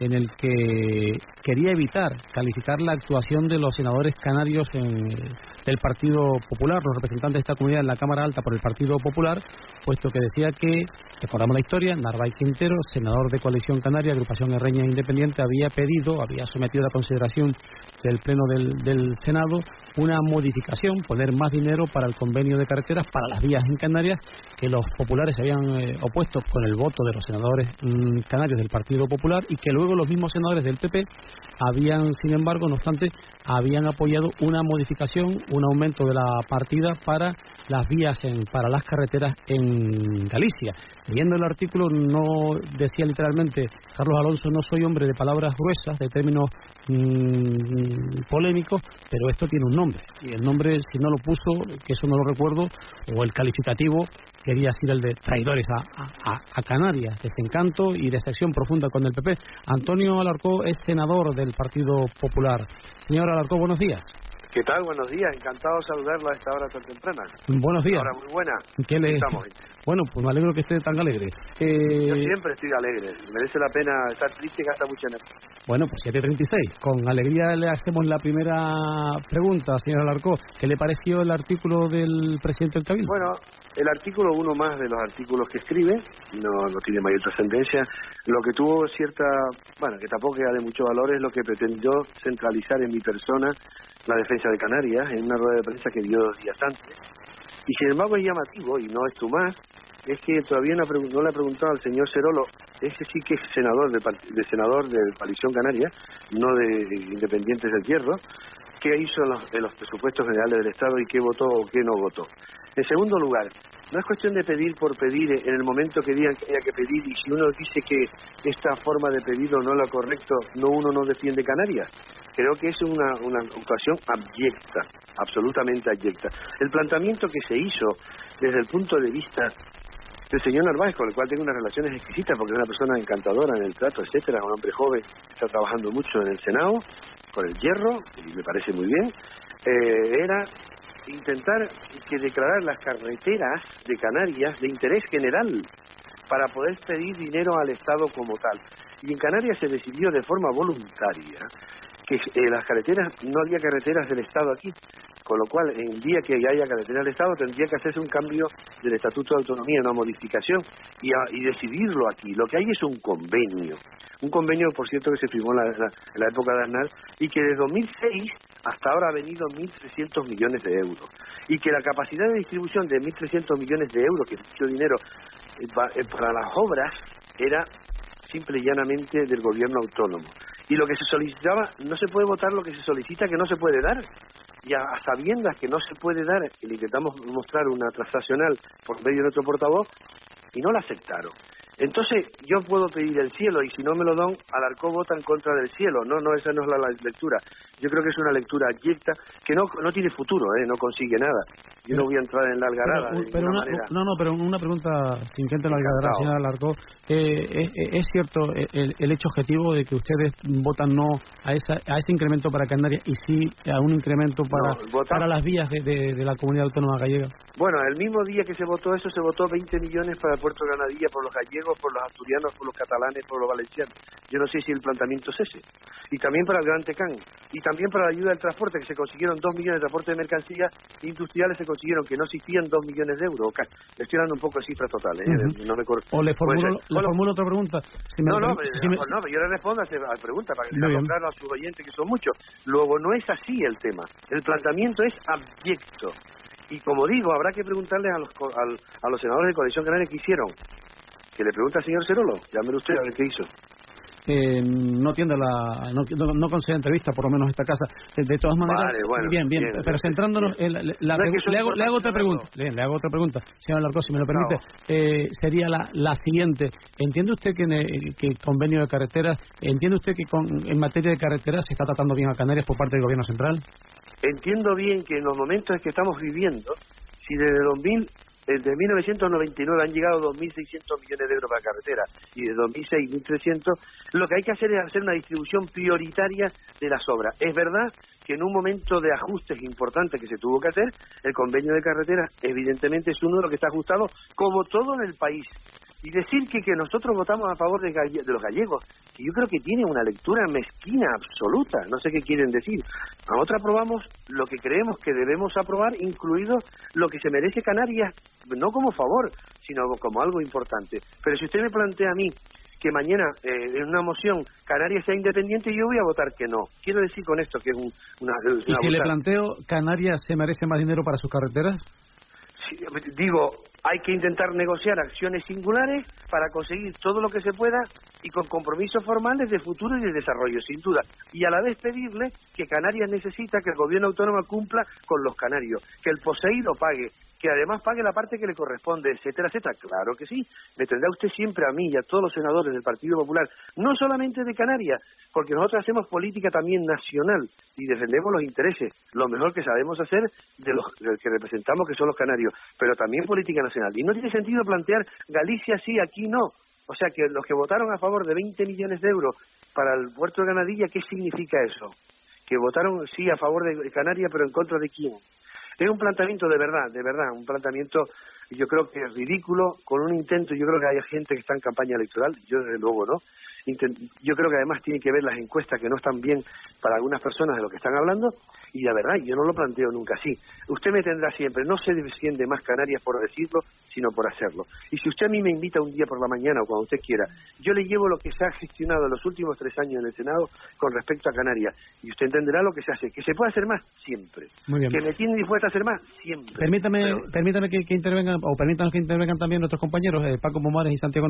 en el que quería evitar calificar la actuación de los senadores canarios en, del Partido Popular, los representantes de esta comunidad en la Cámara Alta por el Partido Popular, puesto que decía que, recordamos la historia, Narváez Quintero, senador de Coalición Canaria, agrupación Herreña Independiente, había pedido, había sometido a consideración del Pleno del, del Senado una modificación, poner más dinero para el convenio de carreteras para las vías en Canarias, que los populares se habían eh, opuesto con el voto de los senadores mm, canarios del Partido Popular y que luego los mismos senadores del PP habían, sin embargo, no obstante, habían apoyado una modificación, un aumento de la partida para las vías, en, para las carreteras en Galicia. Leyendo el artículo no decía literalmente, Carlos Alonso, no soy hombre de palabras gruesas, de términos mmm, polémicos, pero esto tiene un nombre. Y el nombre, si no lo puso, que eso no lo recuerdo, o el calificativo, quería ser el de traidores a, a, a Canarias, desencanto y decepción profunda con el PP. Antonio Alarcó es senador del Partido Popular. Señor Alarcó, buenos días. ¿Qué tal? Buenos días. Encantado de saludarla a esta hora tan temprana. Buenos días. Ahora muy buena. ¿Qué le... Estamos. Bueno, pues me alegro que esté tan alegre. Eh... Yo siempre estoy alegre. Merece la pena estar triste y gasta mucha energía. Bueno, pues 7.36. Con alegría le hacemos la primera pregunta, señor Alarcó. ¿Qué le pareció el artículo del presidente del Cabildo? Bueno, el artículo, uno más de los artículos que escribe, no, no tiene mayor trascendencia. Lo que tuvo cierta, bueno, que tampoco era de mucho valor es lo que pretendió centralizar en mi persona la defensa de Canarias en una rueda de prensa que dio dos días antes. Y sin embargo es llamativo, y no es tú más, es que todavía no, no le ha preguntado al señor Cerolo, ese sí que es senador de, de senador de Coalición Canaria, no de, de Independientes del Hierro, qué hizo en los, en los presupuestos generales del Estado y qué votó o qué no votó. En segundo lugar, no es cuestión de pedir por pedir en el momento que digan que haya que pedir y si uno dice que esta forma de pedido no es lo correcto, no uno no defiende Canarias. Creo que es una, una ocasión abyecta, absolutamente abyecta. El planteamiento que se hizo desde el punto de vista del señor Narváez, con el cual tengo unas relaciones exquisitas porque es una persona encantadora en el trato, etcétera, un hombre joven, está trabajando mucho en el Senado, con el hierro, y me parece muy bien, eh, era intentar que declarar las carreteras de Canarias de interés general para poder pedir dinero al Estado como tal. Y en Canarias se decidió de forma voluntaria que eh, las carreteras, no había carreteras del Estado aquí, con lo cual, el día que haya carretera del Estado, tendría que hacerse un cambio del Estatuto de Autonomía, una modificación, y, a, y decidirlo aquí. Lo que hay es un convenio. Un convenio, por cierto, que se firmó en la, en la, época de Aznar, y que desde 2006 hasta ahora ha venido 1.300 millones de euros. Y que la capacidad de distribución de 1.300 millones de euros, que es mucho dinero eh, para las obras, era simple y llanamente del gobierno autónomo. Y lo que se solicitaba, no se puede votar lo que se solicita que no se puede dar. Y a, a sabiendas que no se puede dar, y le intentamos mostrar una transaccional por medio de nuestro portavoz, y no la aceptaron. Entonces, yo puedo pedir el cielo y si no me lo dan, Alarcó vota en contra del cielo. No, no, esa no es la lectura. Yo creo que es una lectura abyecta que no, no tiene futuro, ¿eh? no consigue nada. Yo pero, no voy a entrar en la algarada. Pero, pero una, no, no, pero una pregunta sin que entre en la algarada, señora Alarcó. Eh, es, es, cierto el, el, hecho objetivo de que ustedes votan no a, esa, a ese incremento para Canarias y sí a un incremento para, no, para las vías de, de, de, la comunidad autónoma gallega? Bueno, el mismo día que se votó eso, se votó 20 millones para Puerto Granadilla por los gallegos, por los asturianos, por los catalanes, por los valencianos. Yo no sé si el planteamiento es ese. Y también para el Gran Tecán. Y también para la ayuda del transporte, que se consiguieron 2 millones de transporte de mercancías industriales, se consiguieron que no existían 2 millones de euros. Le estoy dando un poco de cifras totales. ¿eh? Uh -huh. no me o le formulo, le formulo otra pregunta. Si no, no, si me... no, yo le respondo a la pregunta para que sea claro a sus oyentes, que son muchos. Luego, no es así el tema. El planteamiento es abyecto. Y como digo, habrá que preguntarles a los, a, los senadores de Coalición Canaria qué hicieron. Que le pregunte al señor Cerolo, llámelo usted a ver qué hizo. Eh, no tiende la no, no, no concede entrevista por lo menos esta casa. De, todas maneras vale, bueno, bien, bien bien pero centrándonos bien. en la, la, no es que le, hago, le hago otra pregunta le, le, hago otra pregunta señor Larcó si me lo permite. Eh, sería la, la siguiente. Entiende usted que, que convenio de carreteras entiende usted que con, en materia de carreteras se está tratando bien a Canarias por parte del gobierno central entiendo bien que en los momentos en que estamos viviendo si desde 2000 desde 1999 han llegado 2.600 millones de euros para carretera y de 2006 1.300, lo que hay que hacer es hacer una distribución prioritaria de las obras. Es verdad que en un momento de ajustes importantes que se tuvo que hacer, el convenio de carretera evidentemente es uno de los que está ajustado como todo en el país. Y decir que, que nosotros votamos a favor de, de los gallegos, que yo creo que tiene una lectura mezquina absoluta, no sé qué quieren decir. Nosotros aprobamos lo que creemos que debemos aprobar, incluido lo que se merece Canarias, no como favor, sino como algo importante. Pero si usted me plantea a mí que mañana eh, en una moción Canarias sea independiente, yo voy a votar que no. Quiero decir con esto que es una... ¿Y si le planteo Canarias se merece más dinero para sus carreteras? Digo, hay que intentar negociar acciones singulares para conseguir todo lo que se pueda y con compromisos formales de futuro y de desarrollo, sin duda. Y a la vez pedirle que Canarias necesita que el gobierno autónomo cumpla con los canarios, que el POSEI lo pague, que además pague la parte que le corresponde, etcétera, etcétera. Claro que sí, me tendrá usted siempre a mí y a todos los senadores del Partido Popular, no solamente de Canarias, porque nosotros hacemos política también nacional y defendemos los intereses, lo mejor que sabemos hacer de los que representamos, que son los canarios, pero también política nacional. Y no tiene sentido plantear Galicia sí, aquí no. O sea que los que votaron a favor de 20 millones de euros para el puerto de Ganadilla, ¿qué significa eso? Que votaron sí a favor de Canarias, pero en contra de quién? Es un planteamiento de verdad, de verdad, un planteamiento yo creo que es ridículo, con un intento, yo creo que hay gente que está en campaña electoral, yo desde luego no, yo creo que además tiene que ver las encuestas que no están bien para algunas personas de lo que están hablando, y la verdad, yo no lo planteo nunca así. Usted me tendrá siempre, no se defiende más Canarias por decirlo, sino por hacerlo. Y si usted a mí me invita un día por la mañana o cuando usted quiera, yo le llevo lo que se ha gestionado en los últimos tres años en el Senado con respecto a Canarias, y usted entenderá lo que se hace. Que se puede hacer más, siempre. Que me tiene dispuesta a hacer más, siempre. Permítame, permítame que, intervengan, o permítanos que intervengan también nuestros compañeros, eh, Paco Momares y Santiago